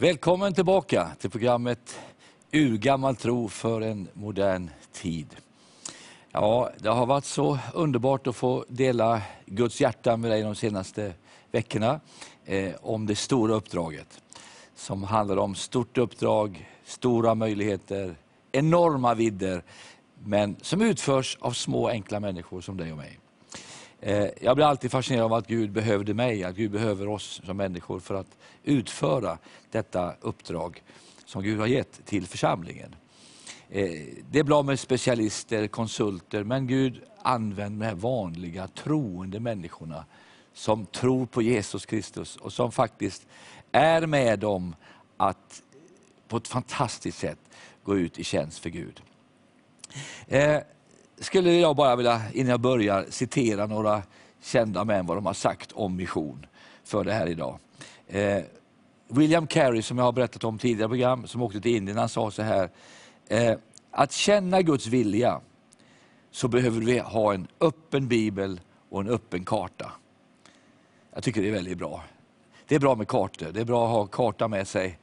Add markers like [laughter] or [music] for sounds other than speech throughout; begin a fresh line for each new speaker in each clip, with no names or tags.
Välkommen tillbaka till programmet Urgammal tro för en modern tid. Ja, det har varit så underbart att få dela Guds hjärta med dig de senaste veckorna eh, om det stora uppdraget. Som handlar om stort uppdrag, stora möjligheter, enorma vidder, men som utförs av små enkla människor som dig och mig. Eh, jag blir alltid fascinerad av att Gud behövde mig, att Gud behöver oss som människor för att utföra detta uppdrag som Gud har gett till församlingen. Eh, det är bra med specialister, konsulter, men Gud använder de här vanliga troende människorna som tror på Jesus Kristus och som faktiskt är med om att på ett fantastiskt sätt gå ut i tjänst för Gud. Eh, skulle jag bara vilja, innan jag börjar, citera några kända män, vad de har sagt om mission för det här idag. Eh, William Carey, som jag har berättat om tidigare program, som åkte till Indien, han sa så här, eh, att känna Guds vilja, så behöver vi ha en öppen bibel och en öppen karta. Jag tycker det är väldigt bra. Det är bra med kartor, det är bra att ha karta med sig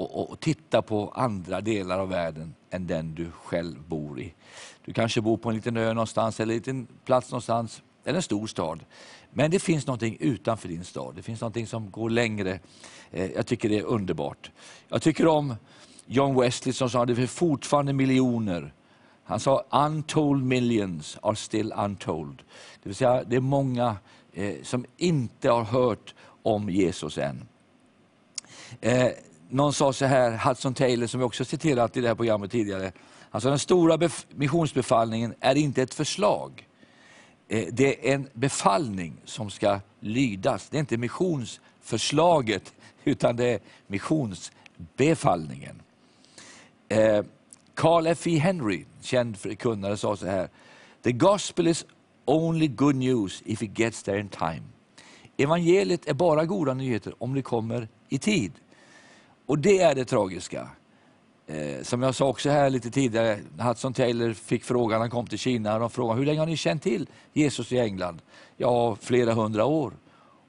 och, och, och titta på andra delar av världen än den du själv bor i. Du kanske bor på en liten ö någonstans, eller en liten plats någonstans, eller en stor stad. Men det finns någonting utanför din stad, det finns någonting som går längre. Eh, jag tycker det är underbart. Jag tycker om John Wesley som sa att det finns fortfarande miljoner. Han sa untold millions are still untold. Det vill säga det är många eh, som inte har hört om Jesus än. Eh, någon sa så här, Hudson Taylor som vi också citerat i det här programmet tidigare. Alltså den stora missionsbefallningen är inte ett förslag. Eh, det är en befallning som ska lydas. Det är inte missionsförslaget utan det är missionsbefallningen. Eh, Carl F. E. Henry, känd förkunnare, sa så här. The gospel is only good news if it gets there in time. Evangeliet är bara goda nyheter om det kommer i tid. Och det är det tragiska. Eh, som jag sa också här lite tidigare, Hudson Taylor fick frågan, han kom till Kina, och de frågade hur länge har ni känt till Jesus i England? Ja, flera hundra år.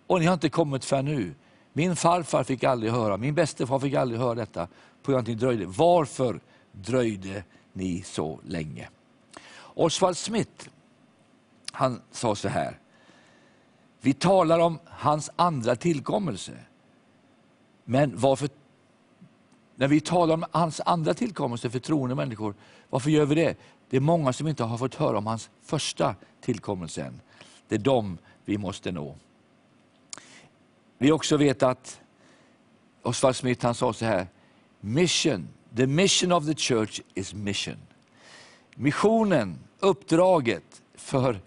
Och ni har inte kommit för nu. Min farfar fick aldrig höra, min bäste far fick aldrig höra detta på grund av att ni dröjde. Varför dröjde ni så länge? Oswald Smith, han sa så här. Vi talar om hans andra tillkommelse. Men varför, när vi talar om hans andra tillkommelse för troende människor, varför gör vi det? Det är många som inte har fått höra om hans första tillkommelse än. Det är dem vi måste nå. Vi också vet att Oswald Smith han sa så här, mission, the mission of the church is mission. Missionen, uppdraget för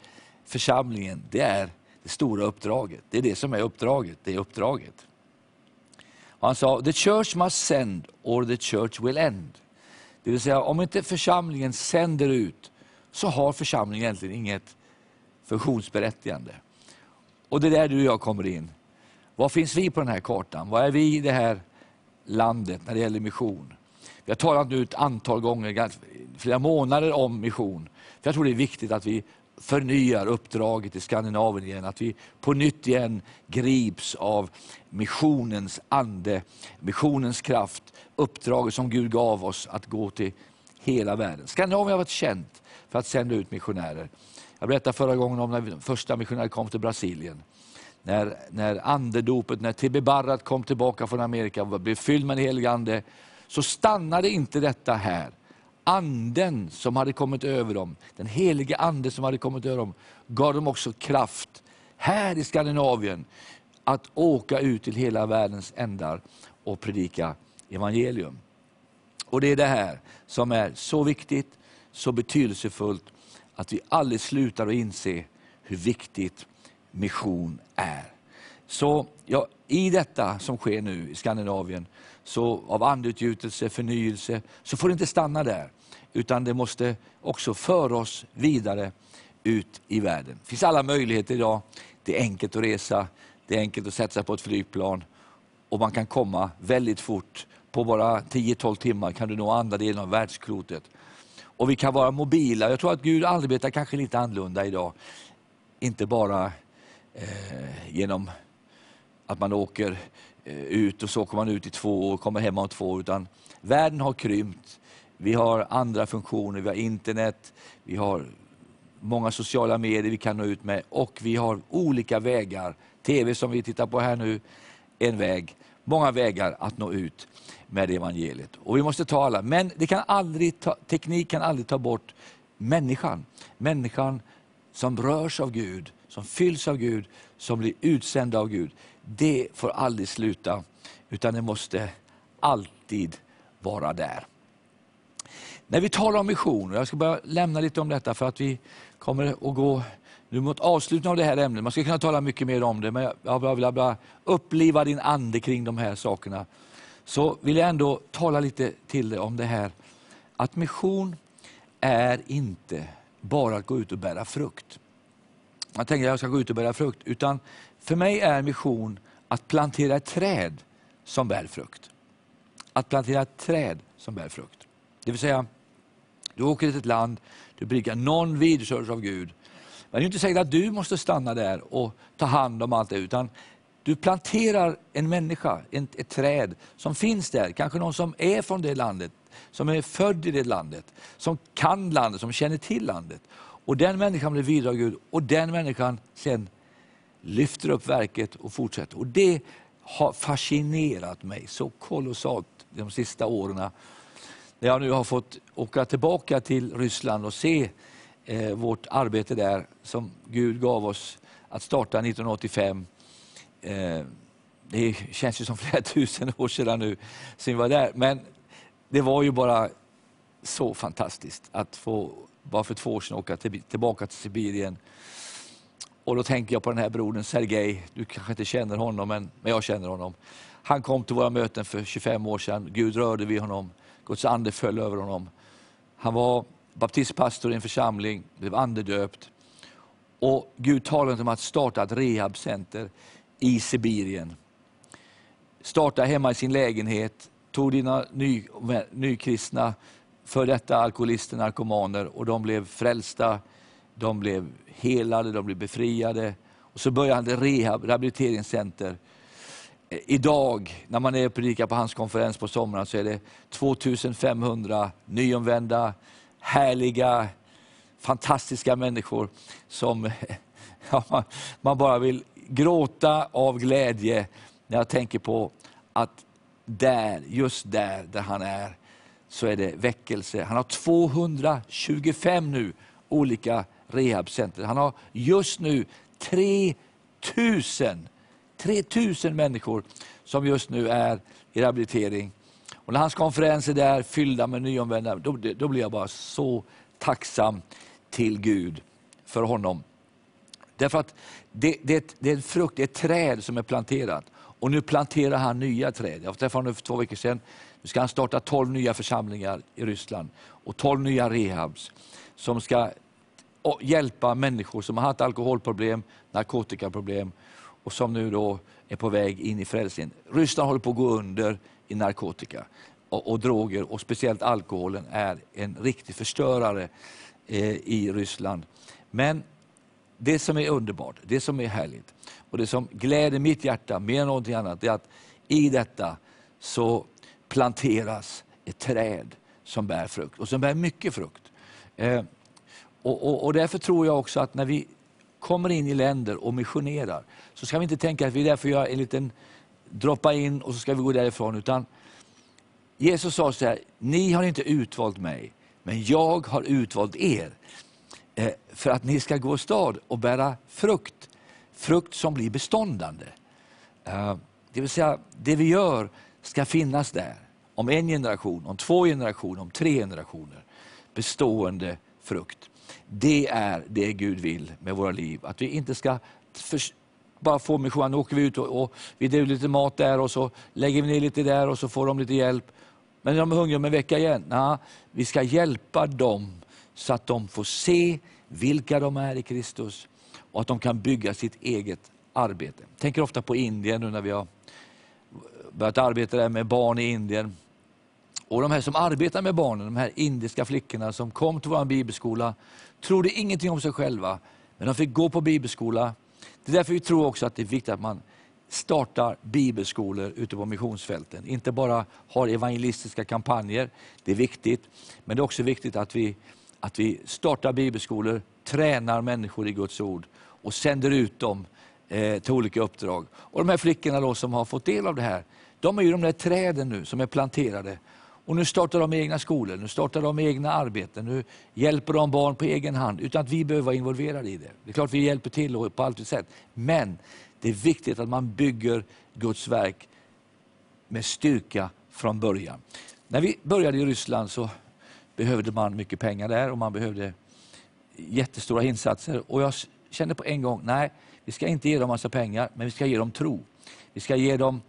församlingen, det är det stora uppdraget. Det är det som är uppdraget, det är uppdraget. Han sa, the church must send or the church will end. Det vill säga, om inte församlingen sänder ut, så har församlingen egentligen inget funktionsberättigande. Och det är där du och jag kommer in. Var finns vi på den här kartan? Var är vi i det här landet när det gäller mission? Vi har talat nu ett antal gånger, flera månader om mission. För jag tror det är viktigt att vi förnyar uppdraget i Skandinavien igen, att vi på nytt igen grips av missionens ande, missionens kraft, uppdraget som Gud gav oss att gå till hela världen. Skandinavien har varit känt för att sända ut missionärer. Jag berättade förra gången om när första missionären kom till Brasilien. När, när andedopet, när Tibbe Barrat kom tillbaka från Amerika och blev fylld med den helige Ande, så stannade inte detta här anden som hade kommit över dem, den helige ande som hade kommit över dem, gav dem också kraft här i Skandinavien att åka ut till hela världens ändar och predika evangelium. Och Det är det här som är så viktigt, så betydelsefullt, att vi aldrig slutar att inse hur viktigt mission är. Så ja, i detta som sker nu i Skandinavien, så av andeutgjutelse, förnyelse, så får det inte stanna där. Utan det måste också föra oss vidare ut i världen. Det finns alla möjligheter idag. Det är enkelt att resa, det är enkelt att sätta sig på ett flygplan och man kan komma väldigt fort. På bara 10-12 timmar kan du nå andra delen av världsklotet. Och vi kan vara mobila. Jag tror att Gud arbetar kanske lite annorlunda idag. Inte bara eh, genom att man åker eh, ut och så kommer man ut i två år, kommer hem om två år. Utan världen har krympt. Vi har andra funktioner, vi har internet, vi har många sociala medier vi kan nå ut med och vi har olika vägar. TV som vi tittar på här nu, en väg. Många vägar att nå ut med evangeliet. Och vi måste ta alla. Men det kan aldrig ta, teknik kan aldrig ta bort människan. Människan som rörs av Gud, som fylls av Gud, som blir utsänd av Gud. Det får aldrig sluta, utan det måste alltid vara där. När vi talar om mission, jag ska bara lämna lite om detta för att vi kommer att gå nu mot avslutningen av det här ämnet. Man ska kunna tala mycket mer om det, men jag vill bara uppliva din ande kring de här sakerna. Så vill jag ändå tala lite till dig om det här att mission är inte bara att gå ut och bära frukt. Jag tänker att jag ska gå ut och bära frukt, utan för mig är mission att plantera ett träd som bär frukt. Att plantera ett träd som bär frukt. Det vill säga, du åker till ett land, du predikar, någon vidrörelse av Gud. Men det är inte säkert att du måste stanna där och ta hand om allt det, utan du planterar en människa, ett, ett träd som finns där, kanske någon som är från det landet, som är född i det landet, som kan landet, som känner till landet. Och den människan blir vidare av Gud och den människan sen lyfter upp verket och fortsätter. Och Det har fascinerat mig så kolossalt de sista åren. När jag nu har fått åka tillbaka till Ryssland och se eh, vårt arbete där som Gud gav oss att starta 1985. Eh, det känns ju som [laughs] flera tusen år sedan nu sedan vi var där. Men det var ju bara så fantastiskt att få, bara för två år sedan, åka till, tillbaka till Sibirien. Och då tänker jag på den här brodern Sergej, du kanske inte känner honom, men, men jag känner honom. Han kom till våra möten för 25 år sedan, Gud rörde vid honom, Guds ande föll över honom. Han var baptistpastor i en församling, blev andedöpt. Och Gud talade om att starta ett rehabcenter i Sibirien. Starta hemma i sin lägenhet, tog dina ny, nykristna för detta alkoholister, narkomaner och de blev frälsta, de blev helade, de blev befriade. Och så började han ett rehab, rehabiliteringscenter. Eh, idag, när man är och predikar på hans konferens på sommaren, så är det 2500 nyomvända, härliga, fantastiska människor som [laughs] ja, man bara vill gråta av glädje när jag tänker på att där, just där, där han är, så är det väckelse. Han har 225 nu olika rehabcenter. Han har just nu 3000 3000 människor som just nu är i rehabilitering. Och när hans konferens är där fyllda med nyomvända, då, då blir jag bara så tacksam till Gud för honom. Därför att det, det, det är en frukt, det är ett träd som är planterat. Och nu planterar han nya träd. Jag träffade honom för två veckor sedan. Nu ska han starta 12 nya församlingar i Ryssland och 12 nya rehabs som ska hjälpa människor som har haft alkoholproblem, narkotikaproblem och som nu då är på väg in i frälsningen. Ryssland håller på att gå under i narkotika och, och droger och speciellt alkoholen är en riktig förstörare eh, i Ryssland. Men det som är underbart, det som är härligt och det som gläder mitt hjärta mer än någonting annat, är att i detta så planteras ett träd som bär frukt och som bär mycket frukt. Eh, och, och, och, Därför tror jag också att när vi kommer in i länder och missionerar, så ska vi inte tänka att vi är där för att göra en liten droppa in och så ska vi gå därifrån. Utan Jesus sa så här, ni har inte utvalt mig, men jag har utvalt er. Eh, för att ni ska gå stad och bära frukt. Frukt som blir beståndande. Eh, det vill säga, det vi gör ska finnas där. Om en generation, om två generationer, om tre generationer. Bestående frukt. Det är det Gud vill med våra liv. Att vi inte ska för, bara få mission. Nu åker vi ut och, och vi delar lite mat där och så lägger vi ner lite där och så får de lite hjälp. Men de är hungriga om en vecka igen. Nah, vi ska hjälpa dem så att de får se vilka de är i Kristus och att de kan bygga sitt eget arbete. Jag tänker ofta på Indien nu när vi har börjat arbeta där med barn i Indien. Och De här som arbetar med barnen, de här indiska flickorna som kom till vår bibelskola, trodde ingenting om sig själva. Men de fick gå på bibelskola. Det är därför vi tror också att det är viktigt att man startar bibelskolor ute på missionsfälten. Inte bara har evangelistiska kampanjer, det är viktigt, men det är också viktigt att vi, att vi startar bibelskolor, tränar människor i Guds ord och sänder ut dem eh, till olika uppdrag. Och De här flickorna då som har fått del av det här, de är ju de där träden nu som är planterade. Och nu startar de egna skolor, nu startar de egna arbeten, nu hjälper de barn på egen hand utan att vi behöver vara involverade i det. Det är klart vi hjälper till på allt sätt, men det är viktigt att man bygger Guds verk med styrka från början. När vi började i Ryssland så behövde man mycket pengar där och man behövde jättestora insatser. Och jag kände på en gång, nej, vi ska inte ge dem massa pengar, men vi ska ge dem tro. Vi ska ge dem,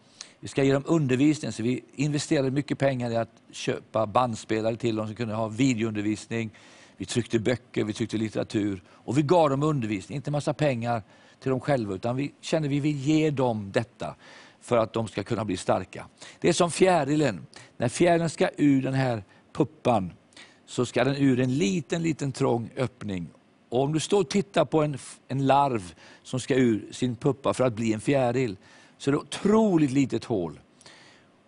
vi ska ge dem undervisning, så vi investerade mycket pengar i att köpa bandspelare till dem som kunde ha videoundervisning. Vi tryckte böcker, vi tryckte litteratur och vi gav dem undervisning, inte massa pengar till dem själva, utan vi kände att vi vill ge dem detta för att de ska kunna bli starka. Det är som fjärilen. När fjärilen ska ur den här puppan så ska den ur en liten, liten trång öppning. Och om du står och tittar på en, en larv som ska ur sin puppa för att bli en fjäril, så är det ett otroligt litet hål.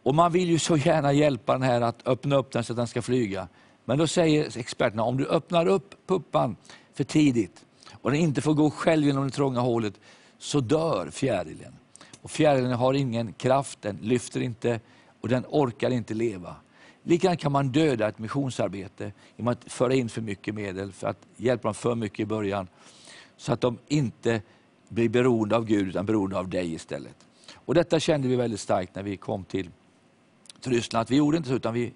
Och Man vill ju så gärna hjälpa den här att öppna upp den så att den ska flyga. Men då säger experterna, om du öppnar upp puppan för tidigt, och den inte får gå själv genom det trånga hålet, så dör fjärilen. Och fjärilen har ingen kraft, den lyfter inte och den orkar inte leva. Likadant kan man döda ett missionsarbete genom att föra in för mycket medel, för att hjälpa dem för mycket i början, så att de inte blir beroende av Gud, utan beroende av dig istället. Och Detta kände vi väldigt starkt när vi kom till, till Ryssland, att vi gjorde inte så, utan vi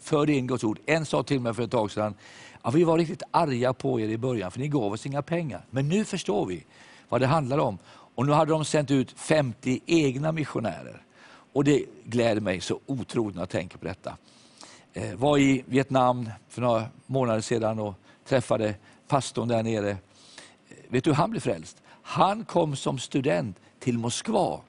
förde in Guds ord. En sa till mig för ett tag sedan, att vi var riktigt arga på er i början för ni gav oss inga pengar. Men nu förstår vi vad det handlar om. Och nu hade de sänt ut 50 egna missionärer. Och det gläder mig så otroligt när jag tänker på detta. Jag var i Vietnam för några månader sedan och träffade pastorn där nere. Eh, vet du hur han blev frälst? Han kom som student till Moskva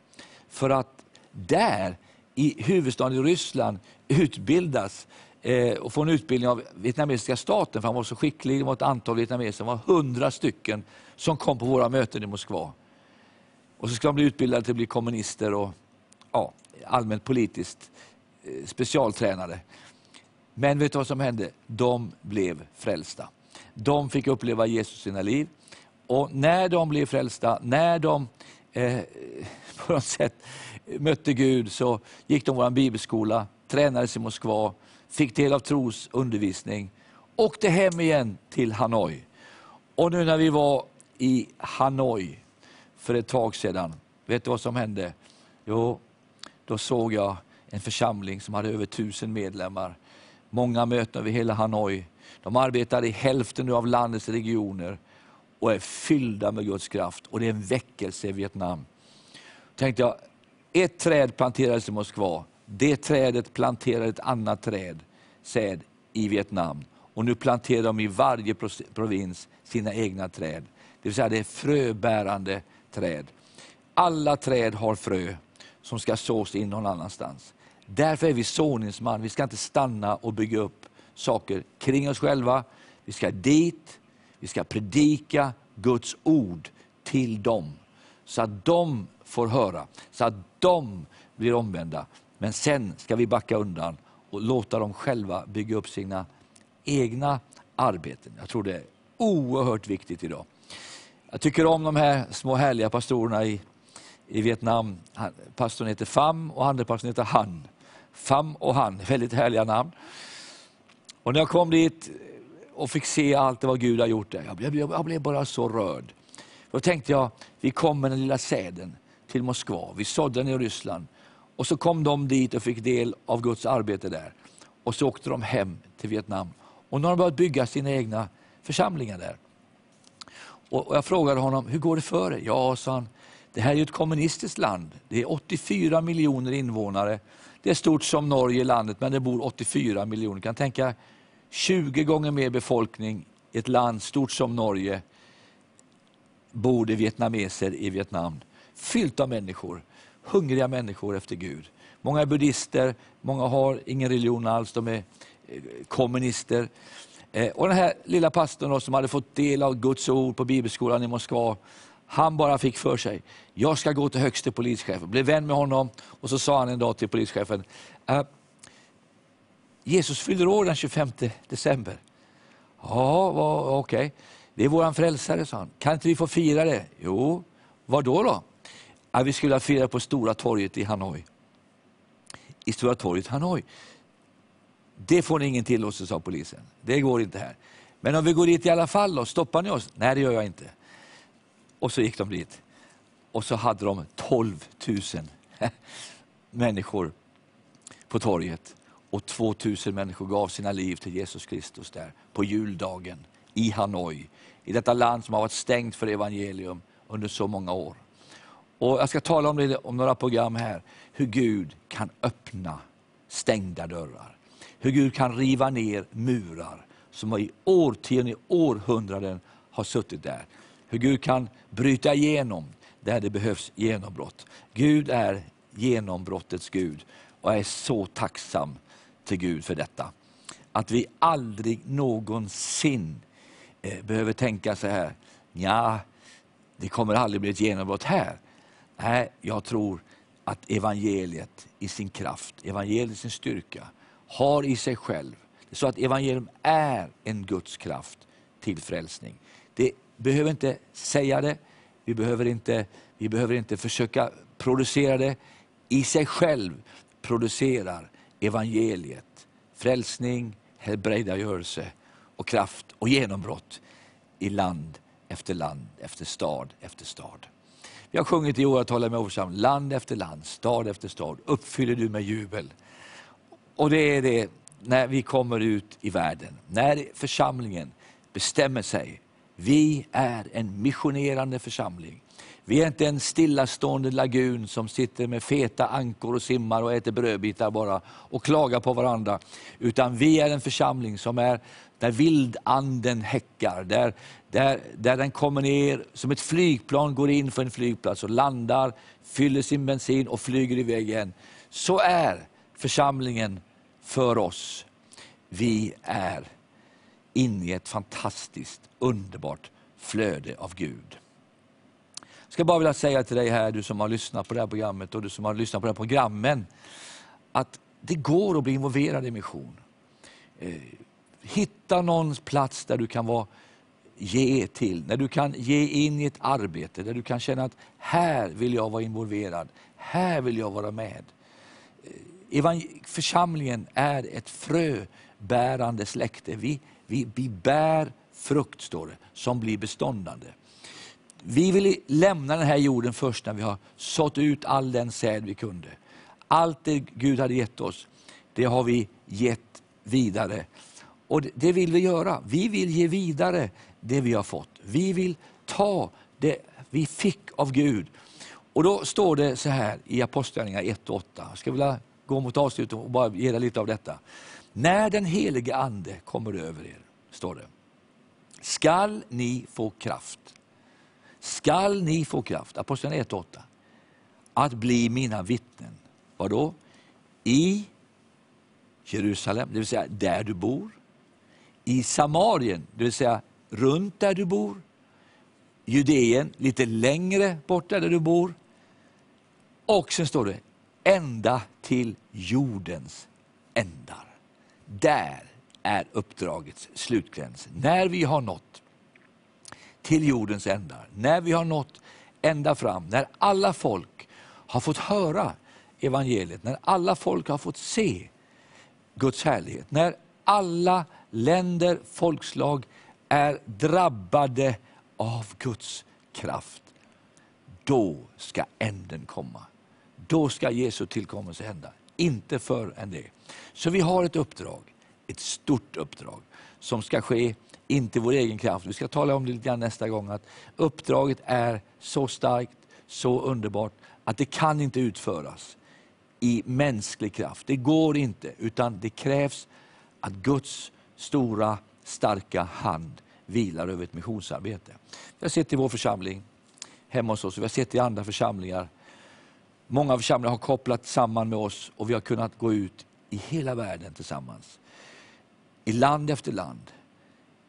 för att där i huvudstaden i Ryssland utbildas eh, och få en utbildning av vietnamesiska staten, för han var så skicklig. Det var ett antal vietnameser, det var hundra stycken som kom på våra möten i Moskva. Och så ska de bli utbildade till att bli kommunister och ja, allmänt politiskt eh, specialtränade. Men vet du vad som hände? De blev frälsta. De fick uppleva Jesus i sina liv. Och när de blev frälsta, när de eh, [laughs] på något sätt mötte Gud, så gick de vår bibelskola, tränades i Moskva, fick del av tros undervisning, åkte hem igen till Hanoi. Och nu när vi var i Hanoi för ett tag sedan, vet du vad som hände? Jo, då såg jag en församling som hade över tusen medlemmar. Många möten över hela Hanoi. De arbetar i hälften av landets regioner och är fyllda med Guds kraft. Och det är en väckelse i Vietnam. tänkte jag, ett träd planterades i Moskva, det trädet planterade ett annat träd, säd, i Vietnam. Och nu planterar de i varje provins sina egna träd. Det vill säga det är fröbärande träd. Alla träd har frö som ska sås in någon annanstans. Därför är vi såningsman. Vi ska inte stanna och bygga upp saker kring oss själva. Vi ska dit, vi ska predika Guds ord till dem. Så att de får höra, så att de blir omvända. Men sen ska vi backa undan och låta dem själva bygga upp sina egna arbeten. Jag tror det är oerhört viktigt idag. Jag tycker om de här små härliga pastorerna i, i Vietnam. Pastorn heter Pham och andra pastorn heter Han. Pham och Han, väldigt härliga namn. Och när jag kom dit och fick se allt vad Gud har gjort där, jag blev, jag blev bara så rörd. Då tänkte jag, vi kom med den lilla säden till Moskva, vi sådde den i Ryssland och så kom de dit och fick del av Guds arbete där. Och så åkte de hem till Vietnam. Och nu har de börjat bygga sina egna församlingar där. Och jag frågade honom, hur går det för er? Ja, sa han, det här är ett kommunistiskt land. Det är 84 miljoner invånare. Det är stort som Norge landet, men det bor 84 miljoner. kan tänka 20 gånger mer befolkning i ett land stort som Norge bor det vietnameser i Vietnam. Fyllt av människor hungriga människor efter Gud. Många är buddhister, många har ingen religion alls, de är eh, kommunister. Eh, och den här lilla pastorn som hade fått del av Guds ord på bibelskolan i Moskva, Han bara fick för sig, jag ska gå till högste polischefen. Blev vän med honom och så sa han en dag till polischefen, eh, Jesus fyller år den 25 december. Ja, okej. Okay. Det är vår frälsare, sa han. Kan inte vi få fira det? Jo, Var då? då? Ja, vi skulle fira på Stora torget i Hanoi. I Stora torget i Hanoi. Det får ni ingen tillåtelse av polisen. Det går inte här. Men om vi går dit i alla fall, då, stoppar ni oss? Nej, det gör jag inte. Och så gick de dit. Och så hade de 12 000 [laughs] människor på torget. Och 2 000 människor gav sina liv till Jesus Kristus där på juldagen i Hanoi. I detta land som har varit stängt för evangelium under så många år. Och Jag ska tala om det om några program här, hur Gud kan öppna stängda dörrar. Hur Gud kan riva ner murar som i årtionden, århundraden har suttit där. Hur Gud kan bryta igenom där det behövs genombrott. Gud är genombrottets Gud och jag är så tacksam till Gud för detta. Att vi aldrig någonsin eh, behöver tänka så här, ja, det kommer aldrig bli ett genombrott här. Nej, jag tror att evangeliet i sin kraft, evangeliet i sin styrka, har i sig själv, så att evangelium är en Guds kraft till frälsning. Det behöver inte säga det, vi behöver inte, vi behöver inte försöka producera det. I sig själv producerar evangeliet frälsning, helbrägdagörelse och kraft och genombrott i land efter land, efter stad efter stad. Vi har sjungit i åratal med vår land efter land, stad efter stad, uppfyller du med jubel. Och det är det när vi kommer ut i världen, när församlingen bestämmer sig. Vi är en missionerande församling. Vi är inte en stillastående lagun som sitter med feta ankor och simmar och äter brödbitar bara och klagar på varandra. Utan vi är en församling som är där vildanden häckar, där, där, där den kommer ner som ett flygplan går in för en flygplats och landar, fyller sin bensin och flyger iväg igen. Så är församlingen för oss. Vi är inne i ett fantastiskt, underbart flöde av Gud. Jag ska bara vilja säga till dig här, du som har lyssnat på det här programmet och du som har lyssnat på de här programmen, att det går att bli involverad i mission. Eh, hitta någon plats där du kan vara ge till, när du kan ge in i ett arbete, där du kan känna att här vill jag vara involverad, här vill jag vara med. Eh, församlingen är ett fröbärande släkte. Vi, vi, vi bär frukt, står det, som blir beståndande. Vi vill lämna den här jorden först när vi har sått ut all den säd vi kunde. Allt det Gud hade gett oss, det har vi gett vidare. Och Det vill vi göra. Vi vill ge vidare det vi har fått. Vi vill ta det vi fick av Gud. Och Då står det så här i Apostlagärningarna 1 och 8. Jag ska vilja gå mot avslutet och bara ge dig lite av detta. När den helige Ande kommer över er, står det, skall ni få kraft. Skall ni få kraft, Apostlagärningarna 1-8, att bli mina vittnen. Vadå? I Jerusalem, det vill säga där du bor. I Samarien, det vill säga runt där du bor. Judeen, lite längre bort där du bor. Och sen står det, ända till jordens ändar. Där är uppdragets slutgräns. När vi har nått till jordens ändar, när vi har nått ända fram, när alla folk har fått höra evangeliet, när alla folk har fått se Guds härlighet, när alla länder, folkslag är drabbade av Guds kraft, då ska änden komma. Då ska Jesu tillkommelse hända, inte förrän det. Så vi har ett uppdrag, ett stort uppdrag, som ska ske inte vår egen kraft. Vi ska tala om det lite grann nästa gång, att uppdraget är så starkt, så underbart, att det kan inte utföras i mänsklig kraft. Det går inte, utan det krävs att Guds stora starka hand vilar över ett missionsarbete. Vi har sett i vår församling, hemma hos oss, vi har sett i andra församlingar. Många församlingar har kopplat samman med oss och vi har kunnat gå ut i hela världen tillsammans. I land efter land,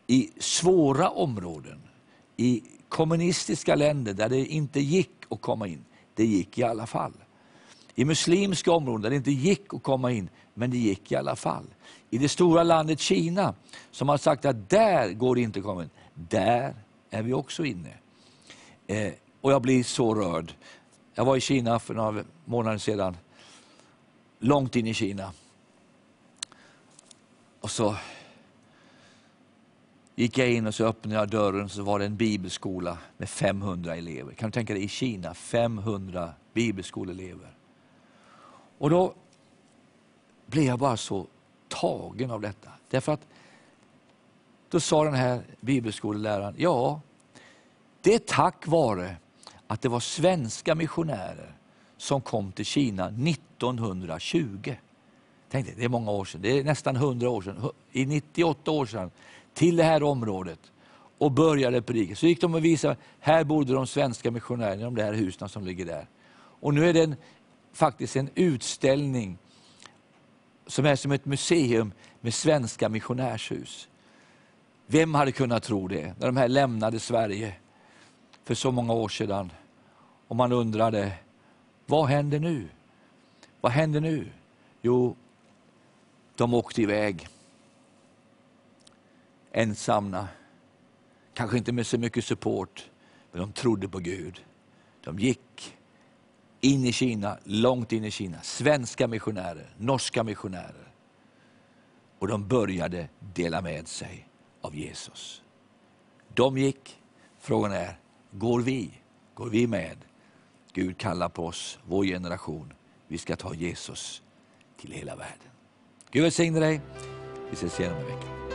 i svåra områden, i kommunistiska länder där det inte gick att komma in, det gick i alla fall. I muslimska områden där det inte gick att komma in, men det gick i alla fall. I det stora landet Kina, som har sagt att där går det inte att komma in, där är vi också inne. Eh, och jag blir så rörd. Jag var i Kina för några månader sedan, långt in i Kina. Och så gick jag in och så öppnade jag dörren och så var det en bibelskola med 500 elever. Kan du tänka dig i Kina, 500 bibelskoleelever. Och då blev jag bara så tagen av detta. Därför att då sa den här bibelskoleläraren, ja, det är tack vare att det var svenska missionärer som kom till Kina 1920. Tänkte, det är många år sedan, det är nästan 100 år sedan, i 98 år sedan, till det här området och började predika. Så gick de och visade, här bodde de svenska missionärerna i de där husen som ligger där. Och nu är det en, faktiskt en utställning som är som ett museum med svenska missionärshus. Vem hade kunnat tro det, när de här lämnade Sverige för så många år sedan. Och man undrade, vad händer nu? Vad händer nu? Jo, de åkte iväg. Ensamma, kanske inte med så mycket support, men de trodde på Gud. De gick in i Kina, långt in i Kina. Svenska missionärer, norska missionärer. Och de började dela med sig av Jesus. De gick, frågan är, går vi? Går vi med? Gud kallar på oss, vår generation. Vi ska ta Jesus till hela världen. Gud välsigne dig. Vi ses igen om en vecka.